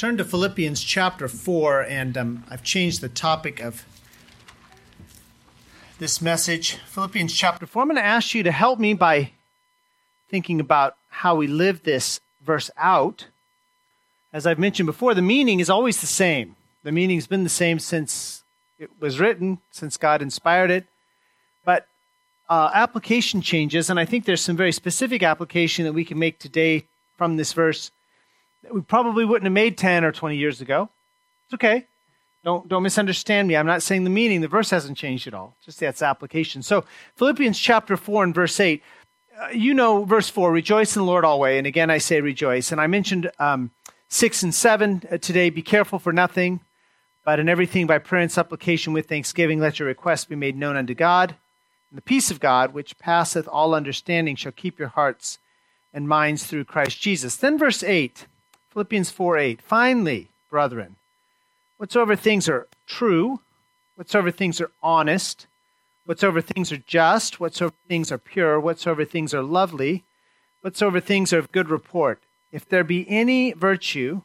turn to Philippians chapter 4, and um, I've changed the topic of this message. Philippians chapter 4. I'm going to ask you to help me by thinking about how we live this verse out. As I've mentioned before, the meaning is always the same. The meaning's been the same since it was written, since God inspired it. But uh, application changes, and I think there's some very specific application that we can make today from this verse that we probably wouldn't have made 10 or 20 years ago. It's okay. Don't, don't misunderstand me. I'm not saying the meaning. The verse hasn't changed at all. Just that's application. So, Philippians chapter 4 and verse 8. Uh, you know, verse 4 rejoice in the Lord always. And again, I say rejoice. And I mentioned um, 6 and 7 uh, today. Be careful for nothing, but in everything by prayer and supplication with thanksgiving, let your requests be made known unto God. And the peace of God, which passeth all understanding, shall keep your hearts and minds through Christ Jesus. Then, verse 8. Philippians 4 8. Finally, brethren, whatsoever things are true, whatsoever things are honest, whatsoever things are just, whatsoever things are pure, whatsoever things are lovely, whatsoever things are of good report, if there be any virtue,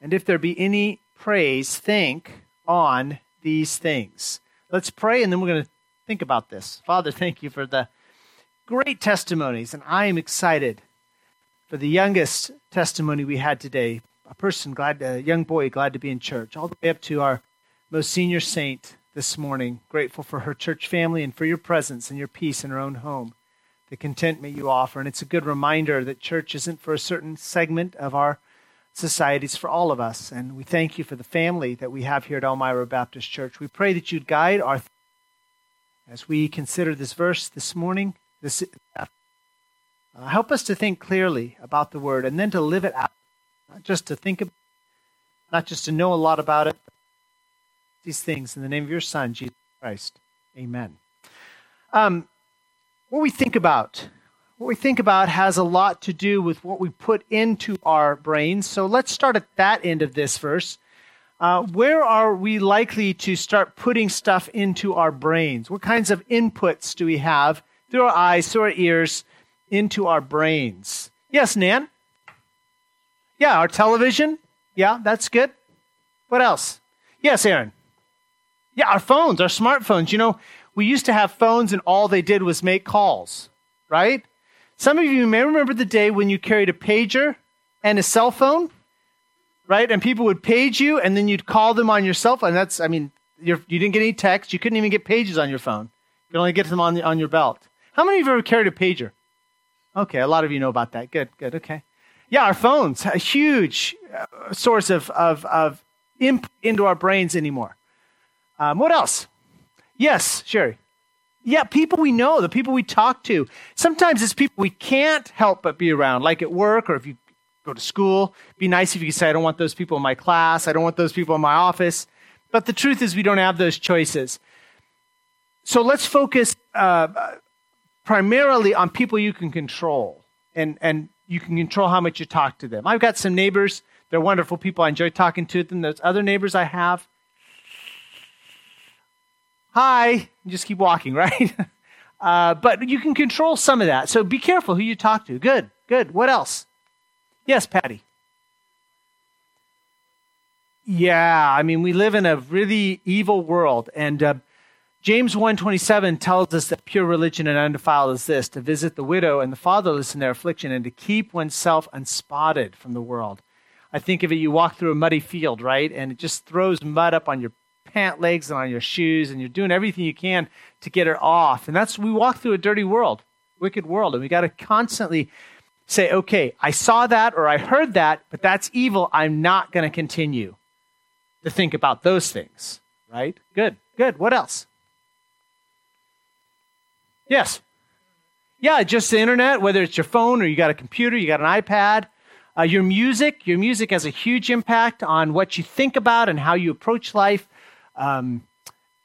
and if there be any praise, think on these things. Let's pray, and then we're going to think about this. Father, thank you for the great testimonies, and I am excited for the youngest testimony we had today. A person glad, a young boy glad to be in church, all the way up to our most senior saint this morning. Grateful for her church family and for your presence and your peace in her own home, the contentment you offer. And it's a good reminder that church isn't for a certain segment of our society, it's for all of us. And we thank you for the family that we have here at Elmira Baptist Church. We pray that you'd guide our as we consider this verse this morning, this uh, help us to think clearly about the word and then to live it out, not just to think, of, not just to know a lot about it. These things in the name of your Son, Jesus Christ. Amen. Um, what we think about, what we think about has a lot to do with what we put into our brains. So let's start at that end of this verse. Uh, where are we likely to start putting stuff into our brains? What kinds of inputs do we have through our eyes, through our ears, into our brains. Yes, Nan? Yeah, our television. Yeah, that's good. What else? Yes, Aaron. Yeah, our phones, our smartphones. You know, we used to have phones and all they did was make calls, right? Some of you may remember the day when you carried a pager and a cell phone, right? And people would page you and then you'd call them on your cell phone. That's, I mean, you didn't get any text. You couldn't even get pages on your phone. You could only get them on, the, on your belt. How many of you ever carried a pager? Okay, a lot of you know about that. Good, good, okay. Yeah, our phones, a huge uh, source of, of, of into our brains anymore. Um, what else? Yes, Sherry. Yeah, people we know, the people we talk to. Sometimes it's people we can't help but be around, like at work or if you go to school. Be nice if you say, I don't want those people in my class, I don't want those people in my office. But the truth is, we don't have those choices. So let's focus uh, primarily on people you can control and, and you can control how much you talk to them. I've got some neighbors, they're wonderful people. I enjoy talking to them. There's other neighbors I have. Hi, just keep walking, right? Uh, but you can control some of that. So be careful who you talk to. Good, good. What else? Yes, Patty. Yeah, I mean, we live in a really evil world, and uh, James 1:27 tells us that pure religion and undefiled is this to visit the widow and the fatherless in their affliction and to keep oneself unspotted from the world. I think of it you walk through a muddy field, right? And it just throws mud up on your pant legs and on your shoes and you're doing everything you can to get it off. And that's we walk through a dirty world, wicked world, and we got to constantly say, "Okay, I saw that or I heard that, but that's evil. I'm not going to continue to think about those things." Right? Good. Good. What else? Yes. Yeah, just the internet, whether it's your phone or you got a computer, you got an iPad. Uh, your music, your music has a huge impact on what you think about and how you approach life. Um,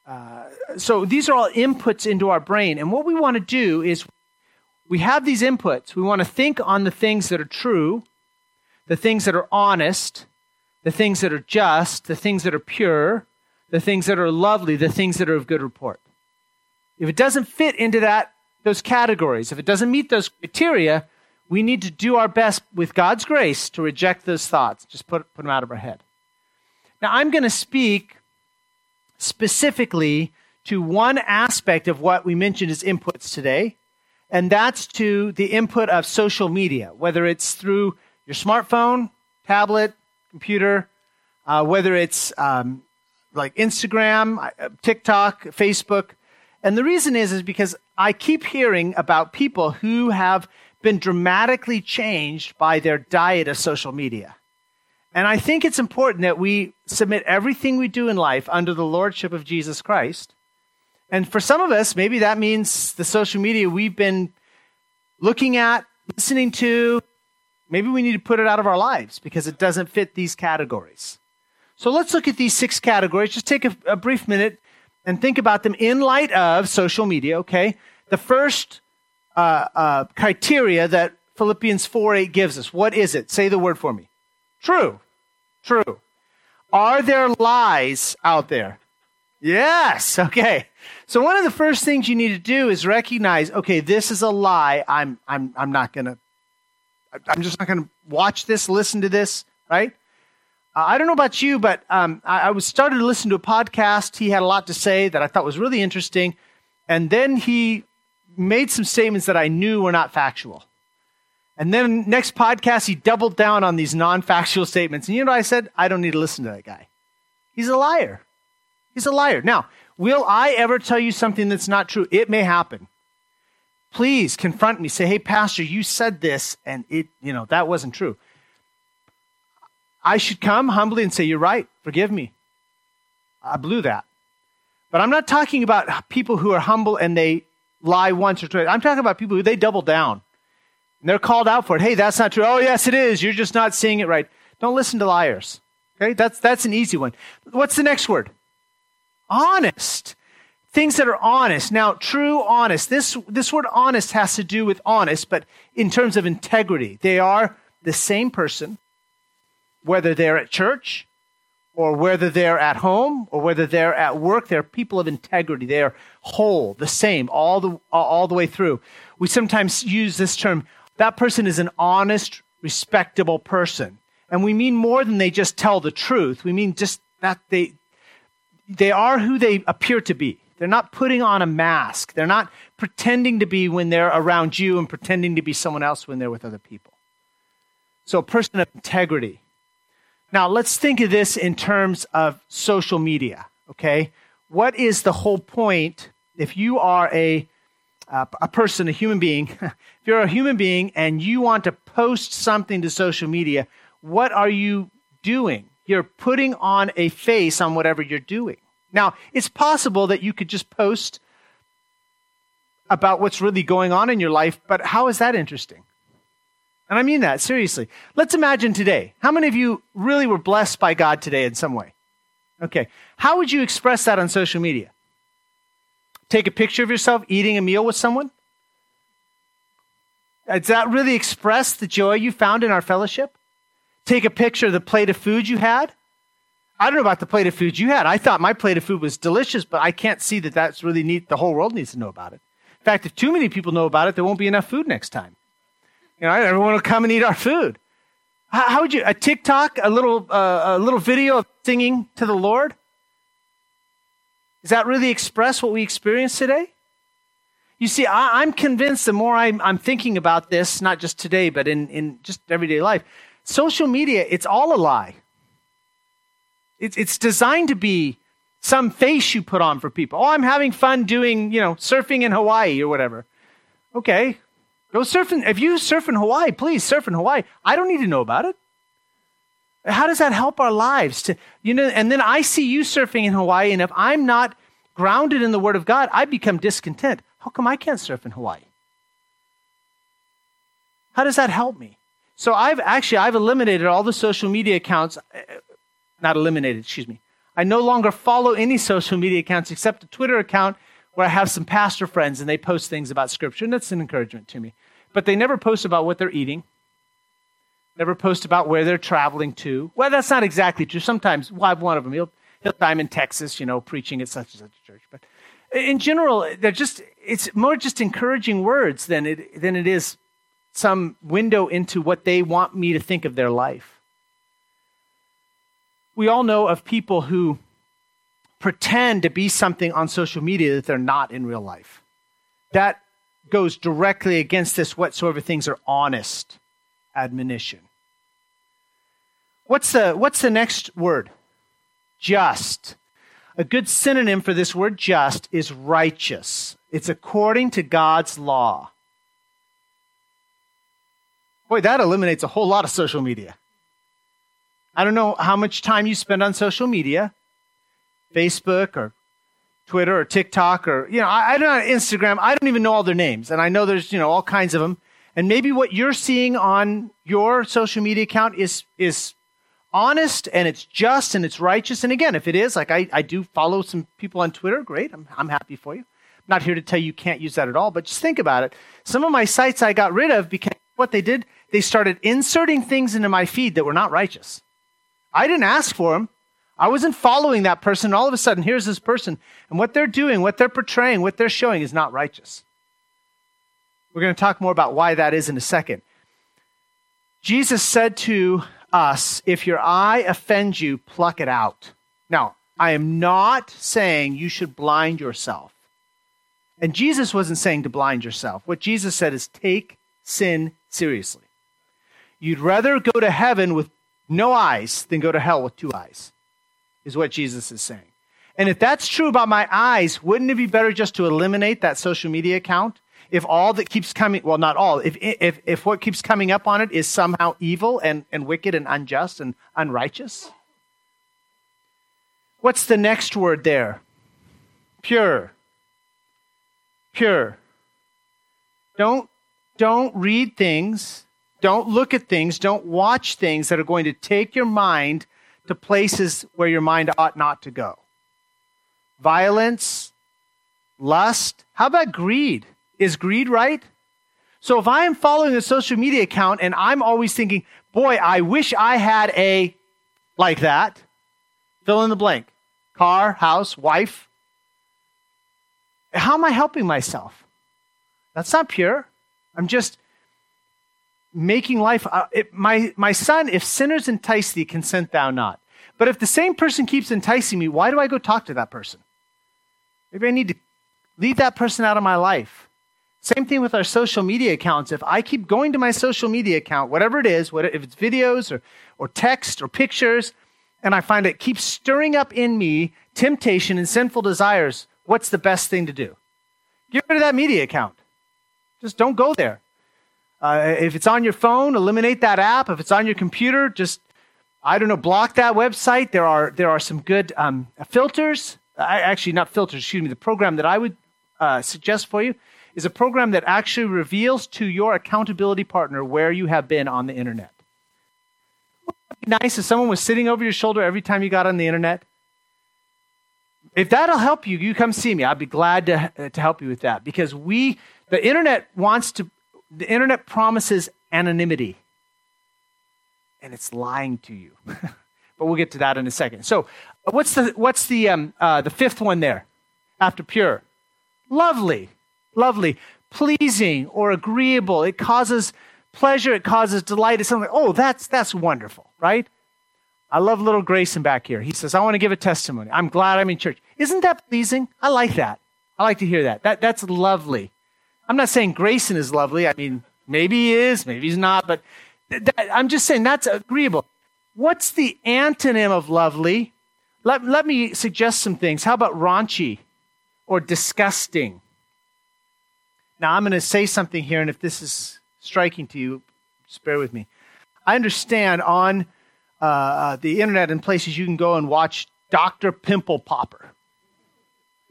uh, so these are all inputs into our brain. And what we want to do is we have these inputs. We want to think on the things that are true, the things that are honest, the things that are just, the things that are pure, the things that are lovely, the things that are of good report. If it doesn't fit into that those categories, if it doesn't meet those criteria, we need to do our best with God's grace to reject those thoughts, just put, put them out of our head. Now, I'm going to speak specifically to one aspect of what we mentioned as inputs today, and that's to the input of social media, whether it's through your smartphone, tablet, computer, uh, whether it's um, like Instagram, uh, TikTok, Facebook. And the reason is, is because I keep hearing about people who have been dramatically changed by their diet of social media. And I think it's important that we submit everything we do in life under the lordship of Jesus Christ. And for some of us, maybe that means the social media we've been looking at, listening to, maybe we need to put it out of our lives because it doesn't fit these categories. So let's look at these six categories. Just take a, a brief minute and think about them in light of social media, okay? The first uh, uh, criteria that Philippians 4 8 gives us. What is it? Say the word for me. True. True. Are there lies out there? Yes. Okay. So one of the first things you need to do is recognize, okay, this is a lie. I'm I'm I'm not gonna I'm just not gonna watch this, listen to this, right? Uh, I don't know about you, but um, I, I was started to listen to a podcast. He had a lot to say that I thought was really interesting, and then he made some statements that I knew were not factual. And then next podcast, he doubled down on these non-factual statements. And you know what I said? I don't need to listen to that guy. He's a liar. He's a liar. Now, will I ever tell you something that's not true? It may happen. Please confront me. Say, hey, Pastor, you said this, and it, you know, that wasn't true. I should come humbly and say, You're right. Forgive me. I blew that. But I'm not talking about people who are humble and they lie once or twice. I'm talking about people who they double down. And they're called out for it. Hey, that's not true. Oh, yes, it is. You're just not seeing it right. Don't listen to liars. Okay? That's, that's an easy one. What's the next word? Honest. Things that are honest. Now, true, honest. This, this word honest has to do with honest, but in terms of integrity. They are the same person whether they're at church or whether they're at home or whether they're at work, they're people of integrity. They are whole, the same, all the, all the way through. We sometimes use this term that person is an honest, respectable person. And we mean more than they just tell the truth. We mean just that they, they are who they appear to be. They're not putting on a mask. They're not pretending to be when they're around you and pretending to be someone else when they're with other people. So, a person of integrity. Now, let's think of this in terms of social media, okay? What is the whole point if you are a, uh, a person, a human being, if you're a human being and you want to post something to social media, what are you doing? You're putting on a face on whatever you're doing. Now, it's possible that you could just post about what's really going on in your life, but how is that interesting? And I mean that seriously. Let's imagine today. How many of you really were blessed by God today in some way? Okay. How would you express that on social media? Take a picture of yourself eating a meal with someone? Does that really express the joy you found in our fellowship? Take a picture of the plate of food you had? I don't know about the plate of food you had. I thought my plate of food was delicious, but I can't see that that's really neat. The whole world needs to know about it. In fact, if too many people know about it, there won't be enough food next time. You know, everyone will come and eat our food. How, how would you, a TikTok, a little, uh, a little video of singing to the Lord? Does that really express what we experience today? You see, I, am convinced the more I'm, I'm, thinking about this, not just today, but in, in just everyday life, social media, it's all a lie. It's, it's designed to be some face you put on for people. Oh, I'm having fun doing, you know, surfing in Hawaii or whatever. Okay, Go surfing. If you surf in Hawaii, please surf in Hawaii. I don't need to know about it. How does that help our lives? To you know, and then I see you surfing in Hawaii, and if I'm not grounded in the Word of God, I become discontent. How come I can't surf in Hawaii? How does that help me? So I've actually I've eliminated all the social media accounts. Uh, not eliminated, excuse me. I no longer follow any social media accounts except a Twitter account where I have some pastor friends and they post things about Scripture, and that's an encouragement to me but they never post about what they're eating, never post about where they're traveling to. Well, that's not exactly true. Sometimes, well, I have one of them. He'll, he'll time in Texas, you know, preaching at such and such a church. But in general, they're just, it's more just encouraging words than it, than it is some window into what they want me to think of their life. We all know of people who pretend to be something on social media that they're not in real life. That goes directly against this whatsoever things are honest admonition. What's the, what's the next word? Just. A good synonym for this word just is righteous. It's according to God's law. Boy, that eliminates a whole lot of social media. I don't know how much time you spend on social media, Facebook or Twitter or TikTok or, you know, I, I don't know, Instagram. I don't even know all their names. And I know there's, you know, all kinds of them. And maybe what you're seeing on your social media account is, is honest and it's just and it's righteous. And again, if it is, like I, I do follow some people on Twitter, great. I'm, I'm happy for you. I'm not here to tell you you can't use that at all, but just think about it. Some of my sites I got rid of because what they did, they started inserting things into my feed that were not righteous. I didn't ask for them. I wasn't following that person. All of a sudden, here's this person. And what they're doing, what they're portraying, what they're showing is not righteous. We're going to talk more about why that is in a second. Jesus said to us, If your eye offends you, pluck it out. Now, I am not saying you should blind yourself. And Jesus wasn't saying to blind yourself. What Jesus said is take sin seriously. You'd rather go to heaven with no eyes than go to hell with two eyes, is what Jesus is saying. And if that's true about my eyes, wouldn't it be better just to eliminate that social media account? If all that keeps coming, well, not all, if, if, if what keeps coming up on it is somehow evil and, and wicked and unjust and unrighteous? What's the next word there? Pure. Pure. Don't don't read things, don't look at things, don't watch things that are going to take your mind to places where your mind ought not to go. Violence, lust. How about greed? Is greed right? So if I am following a social media account and I'm always thinking, boy, I wish I had a like that, fill in the blank car, house, wife. How am I helping myself? That's not pure. I'm just making life. Uh, it, my, my son, if sinners entice thee, consent thou not. But if the same person keeps enticing me, why do I go talk to that person? Maybe I need to leave that person out of my life. Same thing with our social media accounts. If I keep going to my social media account, whatever it is, whether, if it's videos or, or text or pictures, and I find it keeps stirring up in me temptation and sinful desires, what's the best thing to do? Get rid of that media account. Just don't go there. Uh, if it's on your phone, eliminate that app. If it's on your computer, just I don't know, block that website. There are there are some good um, filters. I, actually, not filters. Excuse me. The program that I would uh, suggest for you is a program that actually reveals to your accountability partner where you have been on the internet. Nice if someone was sitting over your shoulder every time you got on the internet. If that'll help you, you come see me. I'd be glad to, to help you with that because we the internet wants to, the internet promises anonymity, and it's lying to you. but we'll get to that in a second. So, what's the what's the um, uh, the fifth one there after pure? Lovely, lovely, pleasing or agreeable. It causes pleasure. It causes delight. It's something. Oh, that's that's wonderful, right? I love little Grayson back here. He says, "I want to give a testimony. I'm glad I'm in church. Isn't that pleasing? I like that. I like to hear that. That that's lovely. I'm not saying Grayson is lovely. I mean, maybe he is, maybe he's not, but I'm just saying that's agreeable. What's the antonym of lovely? Let, let me suggest some things. How about raunchy or disgusting? Now, I'm going to say something here, and if this is striking to you, just bear with me. I understand on uh, uh the internet and places you can go and watch Dr. Pimple Popper.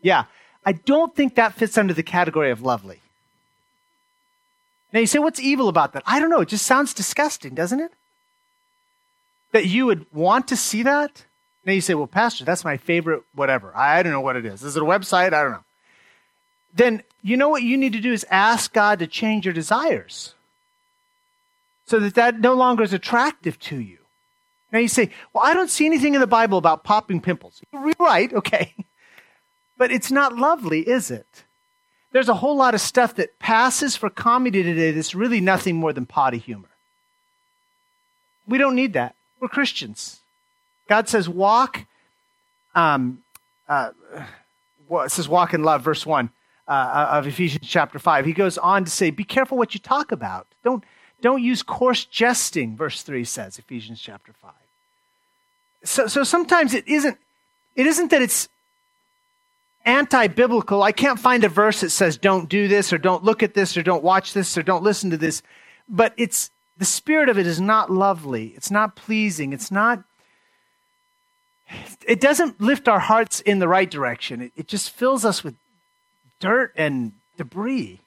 Yeah, I don't think that fits under the category of lovely. Now you say, what's evil about that? I don't know. It just sounds disgusting, doesn't it? That you would want to see that? Now you say, well, Pastor, that's my favorite whatever. I don't know what it is. Is it a website? I don't know. Then you know what you need to do is ask God to change your desires so that that no longer is attractive to you. Now you say, well, I don't see anything in the Bible about popping pimples. You're right, okay. But it's not lovely, is it? There's a whole lot of stuff that passes for comedy today that's really nothing more than potty humor. We don't need that. We're Christians. God says, walk, um, uh, it says walk in love, verse 1 uh, of Ephesians chapter 5. He goes on to say, be careful what you talk about. Don't, don't use coarse jesting, verse 3 says, Ephesians chapter 5. So, so sometimes it isn't, it isn't that it's anti-biblical. I can't find a verse that says don't do this or don't look at this or don't watch this or don't listen to this. But it's the spirit of it is not lovely. It's not pleasing. It's not it doesn't lift our hearts in the right direction. It, it just fills us with dirt and debris.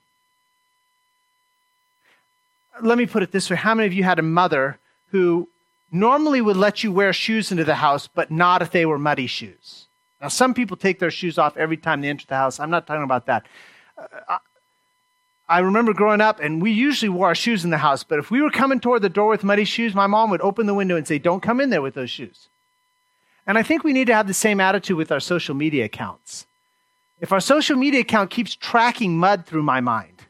Let me put it this way. How many of you had a mother who normally would let you wear shoes into the house, but not if they were muddy shoes? Now, some people take their shoes off every time they enter the house. I'm not talking about that. Uh, I remember growing up, and we usually wore our shoes in the house, but if we were coming toward the door with muddy shoes, my mom would open the window and say, Don't come in there with those shoes. And I think we need to have the same attitude with our social media accounts. If our social media account keeps tracking mud through my mind,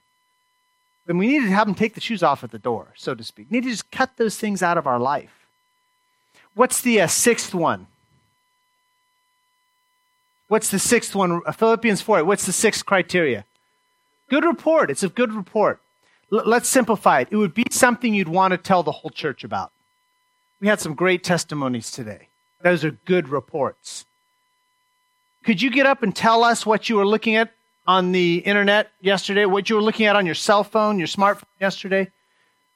then we need to have them take the shoes off at the door, so to speak. We need to just cut those things out of our life. What's the uh, sixth one? What's the sixth one? Uh, Philippians 4. What's the sixth criteria? Good report. It's a good report. L- let's simplify it. It would be something you'd want to tell the whole church about. We had some great testimonies today. Those are good reports. Could you get up and tell us what you were looking at on the internet yesterday? What you were looking at on your cell phone, your smartphone yesterday?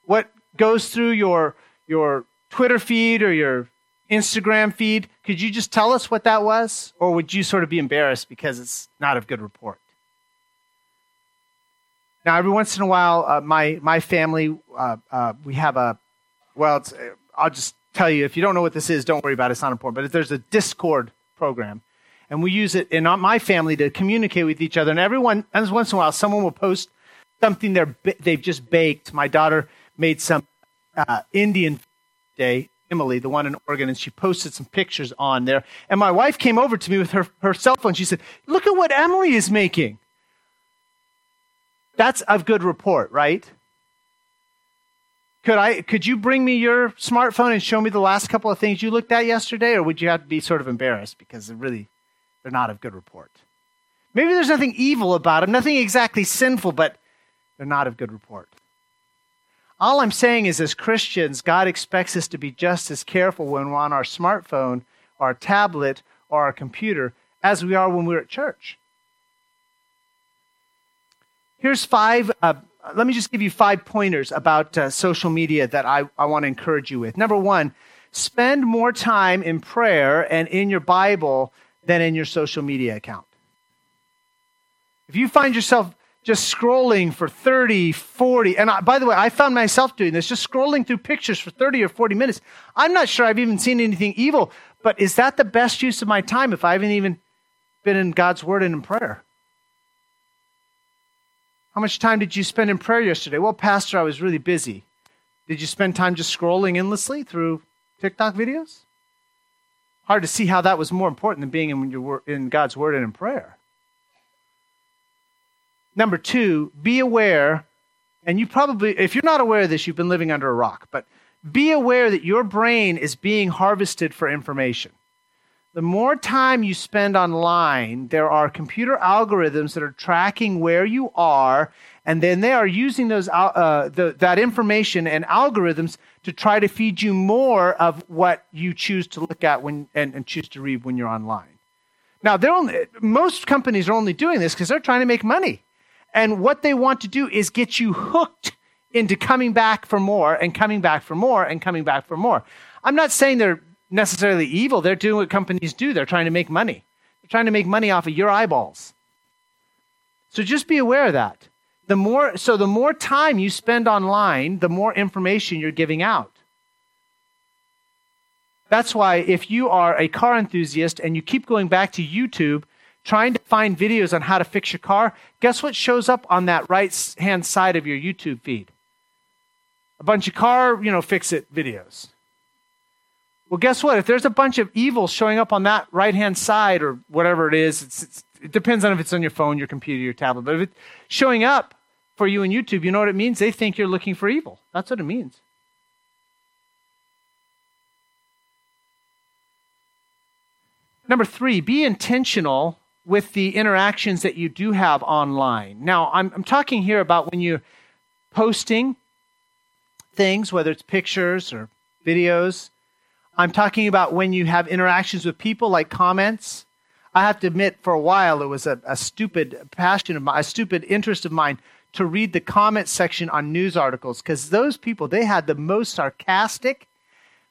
What goes through your, your Twitter feed or your Instagram feed. Could you just tell us what that was? Or would you sort of be embarrassed because it's not a good report? Now, every once in a while, uh, my, my family, uh, uh, we have a, well, I'll just tell you, if you don't know what this is, don't worry about it. It's not important. But there's a Discord program. And we use it in my family to communicate with each other. And everyone, and once in a while, someone will post something they're, they've just baked. My daughter made some uh, Indian day Emily, the one in Oregon, and she posted some pictures on there. And my wife came over to me with her, her cell phone. She said, Look at what Emily is making. That's a good report, right? Could I could you bring me your smartphone and show me the last couple of things you looked at yesterday, or would you have to be sort of embarrassed because they're really they're not a good report? Maybe there's nothing evil about them, nothing exactly sinful, but they're not a good report. All I'm saying is, as Christians, God expects us to be just as careful when we're on our smartphone, our tablet, or our computer as we are when we're at church. Here's five, uh, let me just give you five pointers about uh, social media that I, I want to encourage you with. Number one, spend more time in prayer and in your Bible than in your social media account. If you find yourself just scrolling for 30, 40. And I, by the way, I found myself doing this, just scrolling through pictures for 30 or 40 minutes. I'm not sure I've even seen anything evil, but is that the best use of my time if I haven't even been in God's Word and in prayer? How much time did you spend in prayer yesterday? Well, Pastor, I was really busy. Did you spend time just scrolling endlessly through TikTok videos? Hard to see how that was more important than being in, in God's Word and in prayer. Number two, be aware, and you probably, if you're not aware of this, you've been living under a rock, but be aware that your brain is being harvested for information. The more time you spend online, there are computer algorithms that are tracking where you are, and then they are using those uh, the, that information and algorithms to try to feed you more of what you choose to look at when and, and choose to read when you're online. Now, they're only, most companies are only doing this because they're trying to make money. And what they want to do is get you hooked into coming back for more and coming back for more and coming back for more. I'm not saying they're necessarily evil. They're doing what companies do. They're trying to make money. They're trying to make money off of your eyeballs. So just be aware of that. The more so the more time you spend online, the more information you're giving out. That's why if you are a car enthusiast and you keep going back to YouTube trying to find videos on how to fix your car, guess what shows up on that right hand side of your YouTube feed? A bunch of car, you know, fix it videos. Well, guess what? If there's a bunch of evil showing up on that right hand side or whatever it is, it's, it's, it depends on if it's on your phone, your computer, your tablet. But if it's showing up for you in YouTube, you know what it means? They think you're looking for evil. That's what it means. Number three, be intentional with the interactions that you do have online. Now, I'm, I'm talking here about when you're posting things, whether it's pictures or videos. I'm talking about when you have interactions with people, like comments. I have to admit, for a while, it was a, a stupid passion of mine, a stupid interest of mine to read the comment section on news articles because those people, they had the most sarcastic,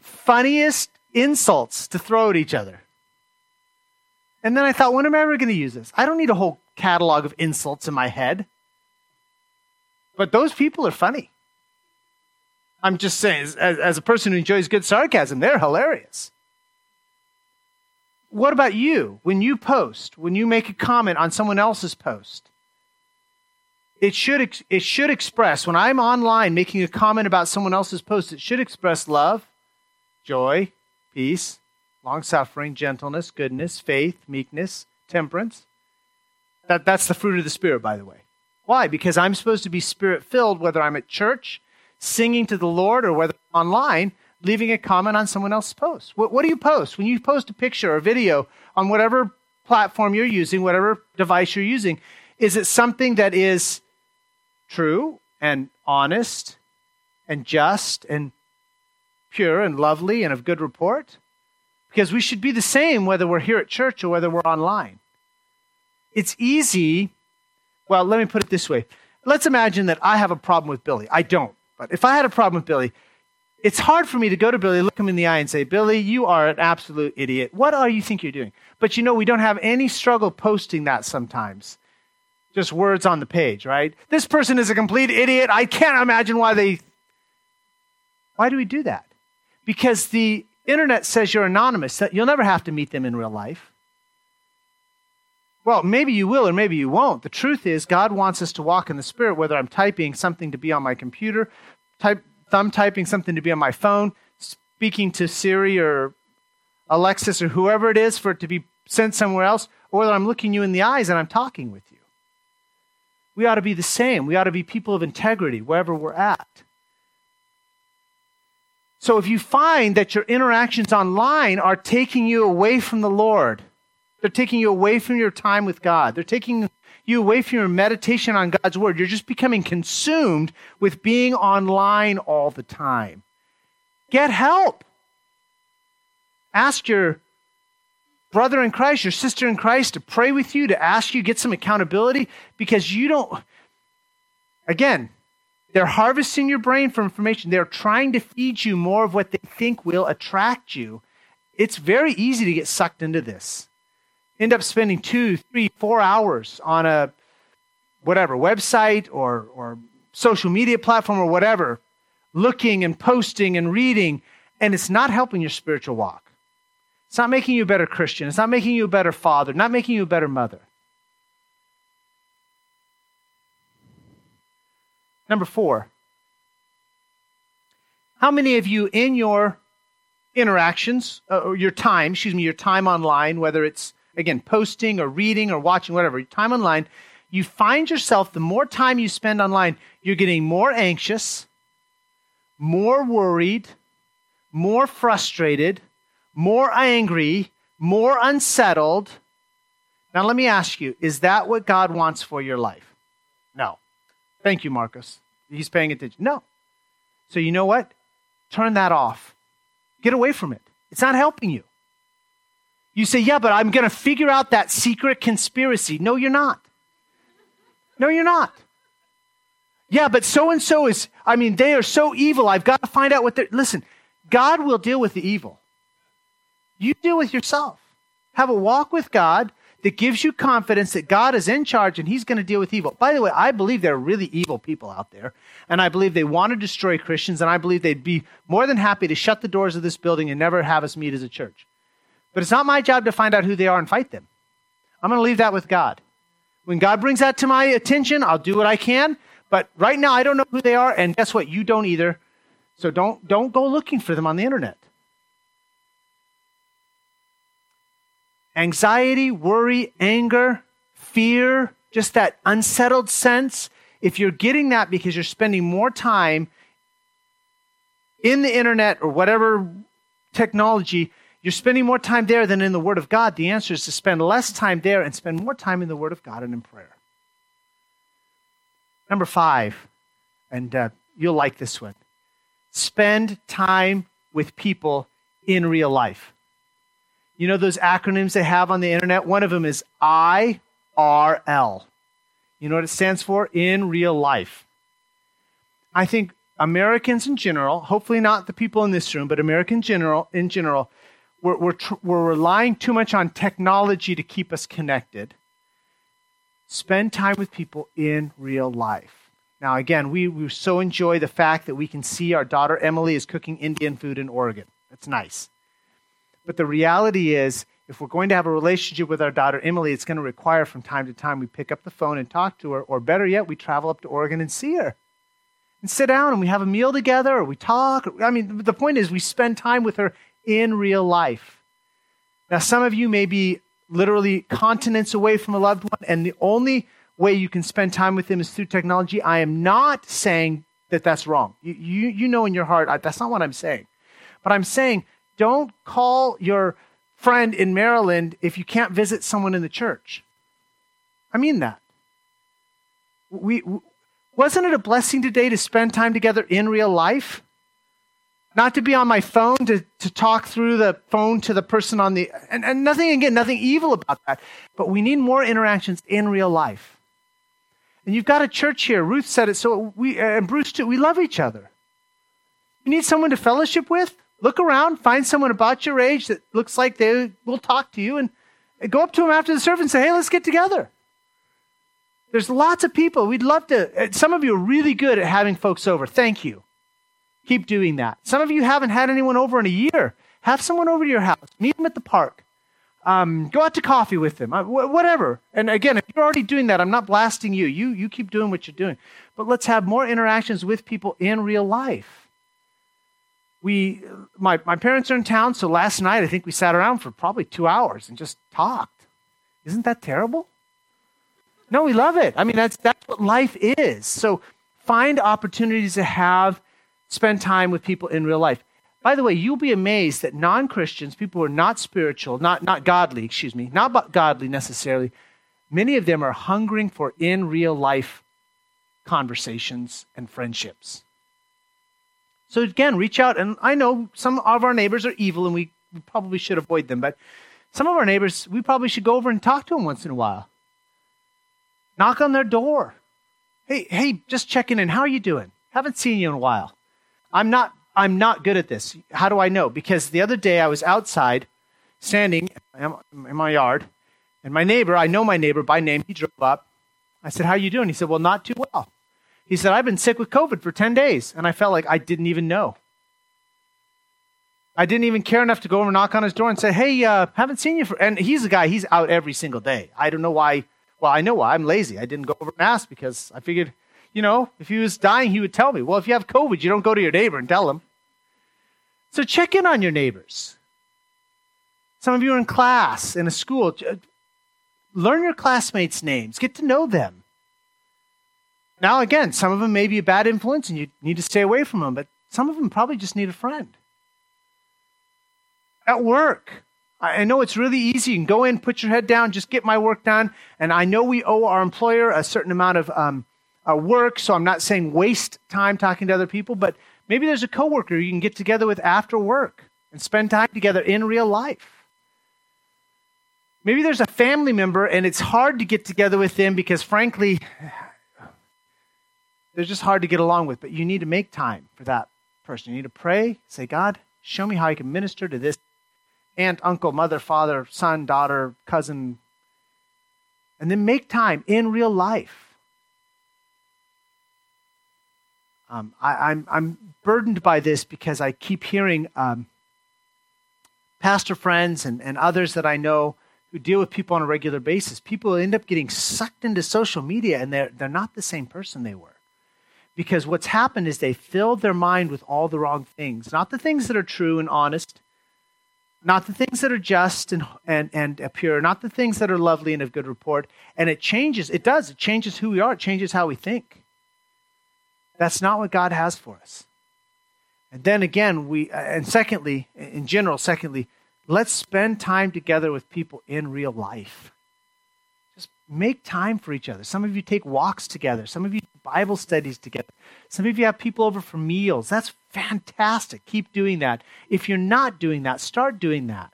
funniest insults to throw at each other. And then I thought, when am I ever going to use this? I don't need a whole catalog of insults in my head. But those people are funny. I'm just saying, as, as a person who enjoys good sarcasm, they're hilarious. What about you? When you post, when you make a comment on someone else's post, it should, it should express, when I'm online making a comment about someone else's post, it should express love, joy, peace, long suffering, gentleness, goodness, faith, meekness, temperance. That, that's the fruit of the Spirit, by the way. Why? Because I'm supposed to be spirit filled, whether I'm at church, singing to the Lord, or whether online, leaving a comment on someone else's post. What, what do you post? When you post a picture or video on whatever platform you're using, whatever device you're using, is it something that is true and honest and just and pure and lovely and of good report? Because we should be the same whether we're here at church or whether we're online. It's easy. Well, let me put it this way. Let's imagine that I have a problem with Billy. I don't. But if I had a problem with Billy, it's hard for me to go to Billy, look him in the eye, and say, Billy, you are an absolute idiot. What are you think you're doing? But you know, we don't have any struggle posting that sometimes. Just words on the page, right? This person is a complete idiot. I can't imagine why they. Why do we do that? Because the internet says you're anonymous, that you'll never have to meet them in real life. Well, maybe you will or maybe you won't. The truth is, God wants us to walk in the Spirit, whether I'm typing something to be on my computer, type, thumb typing something to be on my phone, speaking to Siri or Alexa or whoever it is for it to be sent somewhere else, or that I'm looking you in the eyes and I'm talking with you. We ought to be the same. We ought to be people of integrity wherever we're at. So if you find that your interactions online are taking you away from the Lord, they're taking you away from your time with God, they're taking you away from your meditation on God's Word, you're just becoming consumed with being online all the time. Get help. Ask your brother in Christ, your sister in Christ to pray with you, to ask you, get some accountability, because you don't, again, they're harvesting your brain for information. They're trying to feed you more of what they think will attract you. It's very easy to get sucked into this. End up spending two, three, four hours on a whatever website or, or social media platform or whatever, looking and posting and reading, and it's not helping your spiritual walk. It's not making you a better Christian. It's not making you a better father, not making you a better mother. Number four, how many of you in your interactions, uh, or your time, excuse me, your time online, whether it's, again, posting or reading or watching, whatever, your time online, you find yourself, the more time you spend online, you're getting more anxious, more worried, more frustrated, more angry, more unsettled. Now, let me ask you is that what God wants for your life? Thank you, Marcus. He's paying attention. No. So you know what? Turn that off. Get away from it. It's not helping you. You say, yeah, but I'm going to figure out that secret conspiracy. No, you're not. No, you're not. Yeah, but so and so is, I mean, they are so evil. I've got to find out what they're. Listen, God will deal with the evil. You deal with yourself. Have a walk with God that gives you confidence that God is in charge and he's going to deal with evil. By the way, I believe there are really evil people out there, and I believe they want to destroy Christians, and I believe they'd be more than happy to shut the doors of this building and never have us meet as a church. But it's not my job to find out who they are and fight them. I'm going to leave that with God. When God brings that to my attention, I'll do what I can. But right now, I don't know who they are, and guess what? You don't either. So don't, don't go looking for them on the internet. Anxiety, worry, anger, fear, just that unsettled sense, if you're getting that because you're spending more time in the internet or whatever technology, you're spending more time there than in the Word of God, the answer is to spend less time there and spend more time in the Word of God and in prayer. Number five, and uh, you'll like this one spend time with people in real life. You know those acronyms they have on the internet? One of them is IRL. You know what it stands for? In real life. I think Americans in general, hopefully not the people in this room, but American general in general, we're, we're, tr- we're relying too much on technology to keep us connected. Spend time with people in real life. Now, again, we, we so enjoy the fact that we can see our daughter Emily is cooking Indian food in Oregon. That's nice. But the reality is, if we're going to have a relationship with our daughter Emily, it's going to require from time to time we pick up the phone and talk to her, or better yet, we travel up to Oregon and see her and sit down and we have a meal together or we talk. I mean, the point is, we spend time with her in real life. Now, some of you may be literally continents away from a loved one, and the only way you can spend time with them is through technology. I am not saying that that's wrong. You, you, you know in your heart, I, that's not what I'm saying. But I'm saying don't call your friend in Maryland if you can't visit someone in the church. I mean that. We, wasn't it a blessing today to spend time together in real life? Not to be on my phone to, to talk through the phone to the person on the and, and nothing again, nothing evil about that. But we need more interactions in real life. And you've got a church here. Ruth said it, so we and Bruce too. We love each other. You need someone to fellowship with. Look around, find someone about your age that looks like they will talk to you, and go up to them after the service and say, "Hey, let's get together." There's lots of people. We'd love to. Uh, some of you are really good at having folks over. Thank you. Keep doing that. Some of you haven't had anyone over in a year. Have someone over to your house. Meet them at the park. Um, go out to coffee with them. Uh, whatever. And again, if you're already doing that, I'm not blasting you. You you keep doing what you're doing. But let's have more interactions with people in real life. We, my, my parents are in town, so last night I think we sat around for probably two hours and just talked. Isn't that terrible? No, we love it. I mean, that's, that's what life is. So find opportunities to have, spend time with people in real life. By the way, you'll be amazed that non Christians, people who are not spiritual, not, not godly, excuse me, not godly necessarily, many of them are hungering for in real life conversations and friendships. So again, reach out. And I know some of our neighbors are evil and we probably should avoid them, but some of our neighbors, we probably should go over and talk to them once in a while. Knock on their door. Hey, hey, just checking in. How are you doing? Haven't seen you in a while. I'm not I'm not good at this. How do I know? Because the other day I was outside standing in my yard and my neighbor, I know my neighbor by name, he drove up. I said, "How are you doing?" He said, "Well, not too well." He said, "I've been sick with COVID for 10 days." And I felt like I didn't even know. I didn't even care enough to go over and knock on his door and say, "Hey, uh, haven't seen you for." And he's a guy; he's out every single day. I don't know why well, I know why. I'm lazy. I didn't go over and ask because I figured, you know, if he was dying, he would tell me. Well, if you have COVID, you don't go to your neighbor and tell him. So check in on your neighbors. Some of you are in class, in a school. Learn your classmates' names, get to know them. Now, again, some of them may be a bad influence and you need to stay away from them, but some of them probably just need a friend. At work, I know it's really easy. You can go in, put your head down, just get my work done. And I know we owe our employer a certain amount of um, uh, work, so I'm not saying waste time talking to other people, but maybe there's a coworker you can get together with after work and spend time together in real life. Maybe there's a family member and it's hard to get together with them because, frankly, they're just hard to get along with, but you need to make time for that person. You need to pray, say, God, show me how I can minister to this aunt, uncle, mother, father, son, daughter, cousin, and then make time in real life. Um, I, am I'm, I'm burdened by this because I keep hearing um, pastor friends and, and others that I know who deal with people on a regular basis. People end up getting sucked into social media and they're, they're not the same person they were. Because what's happened is they filled their mind with all the wrong things, not the things that are true and honest, not the things that are just and, and, and pure, not the things that are lovely and of good report. And it changes, it does, it changes who we are, it changes how we think. That's not what God has for us. And then again, we, uh, and secondly, in general, secondly, let's spend time together with people in real life. Make time for each other. Some of you take walks together, some of you Bible studies together. Some of you have people over for meals. That's fantastic. Keep doing that. If you're not doing that, start doing that.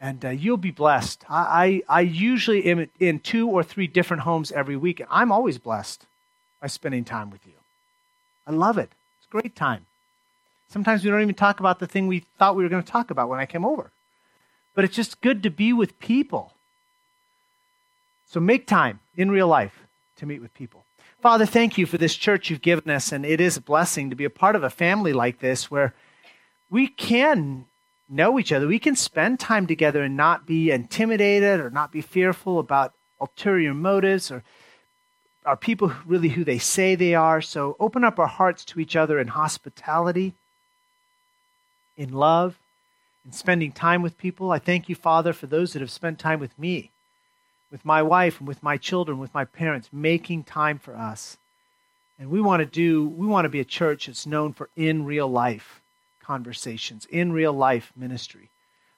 And uh, you'll be blessed. I, I, I usually am in two or three different homes every week. And I'm always blessed by spending time with you. I love it. It's a great time. Sometimes we don't even talk about the thing we thought we were going to talk about when I came over. But it's just good to be with people. So make time in real life to meet with people. Father, thank you for this church you've given us, and it is a blessing to be a part of a family like this where we can know each other. We can spend time together and not be intimidated or not be fearful about ulterior motives or are people really who they say they are. So open up our hearts to each other in hospitality, in love, in spending time with people. I thank you, Father, for those that have spent time with me with my wife and with my children, with my parents, making time for us. And we want to do, we want to be a church that's known for in real life conversations, in real life ministry.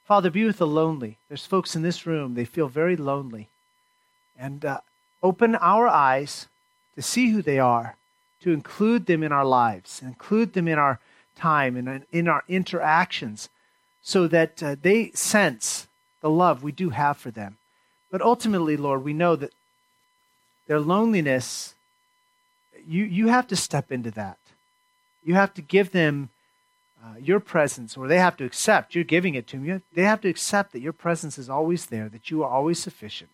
Father, be with the lonely. There's folks in this room, they feel very lonely. And uh, open our eyes to see who they are, to include them in our lives, include them in our time and in our interactions, so that uh, they sense the love we do have for them. But ultimately, Lord, we know that their loneliness, you, you have to step into that. You have to give them uh, your presence, or they have to accept, you're giving it to them. they have to accept that your presence is always there, that you are always sufficient.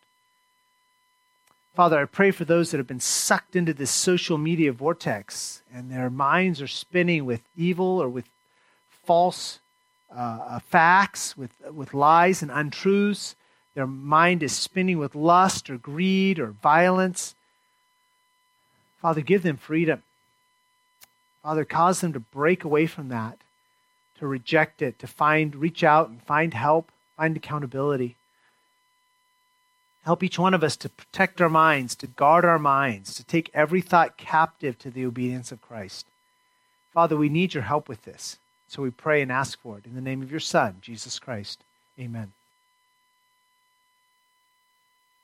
Father, I pray for those that have been sucked into this social media vortex and their minds are spinning with evil or with false uh, facts, with, with lies and untruths their mind is spinning with lust or greed or violence. Father, give them freedom. Father, cause them to break away from that, to reject it, to find, reach out and find help, find accountability. Help each one of us to protect our minds, to guard our minds, to take every thought captive to the obedience of Christ. Father, we need your help with this. So we pray and ask for it in the name of your Son, Jesus Christ. Amen.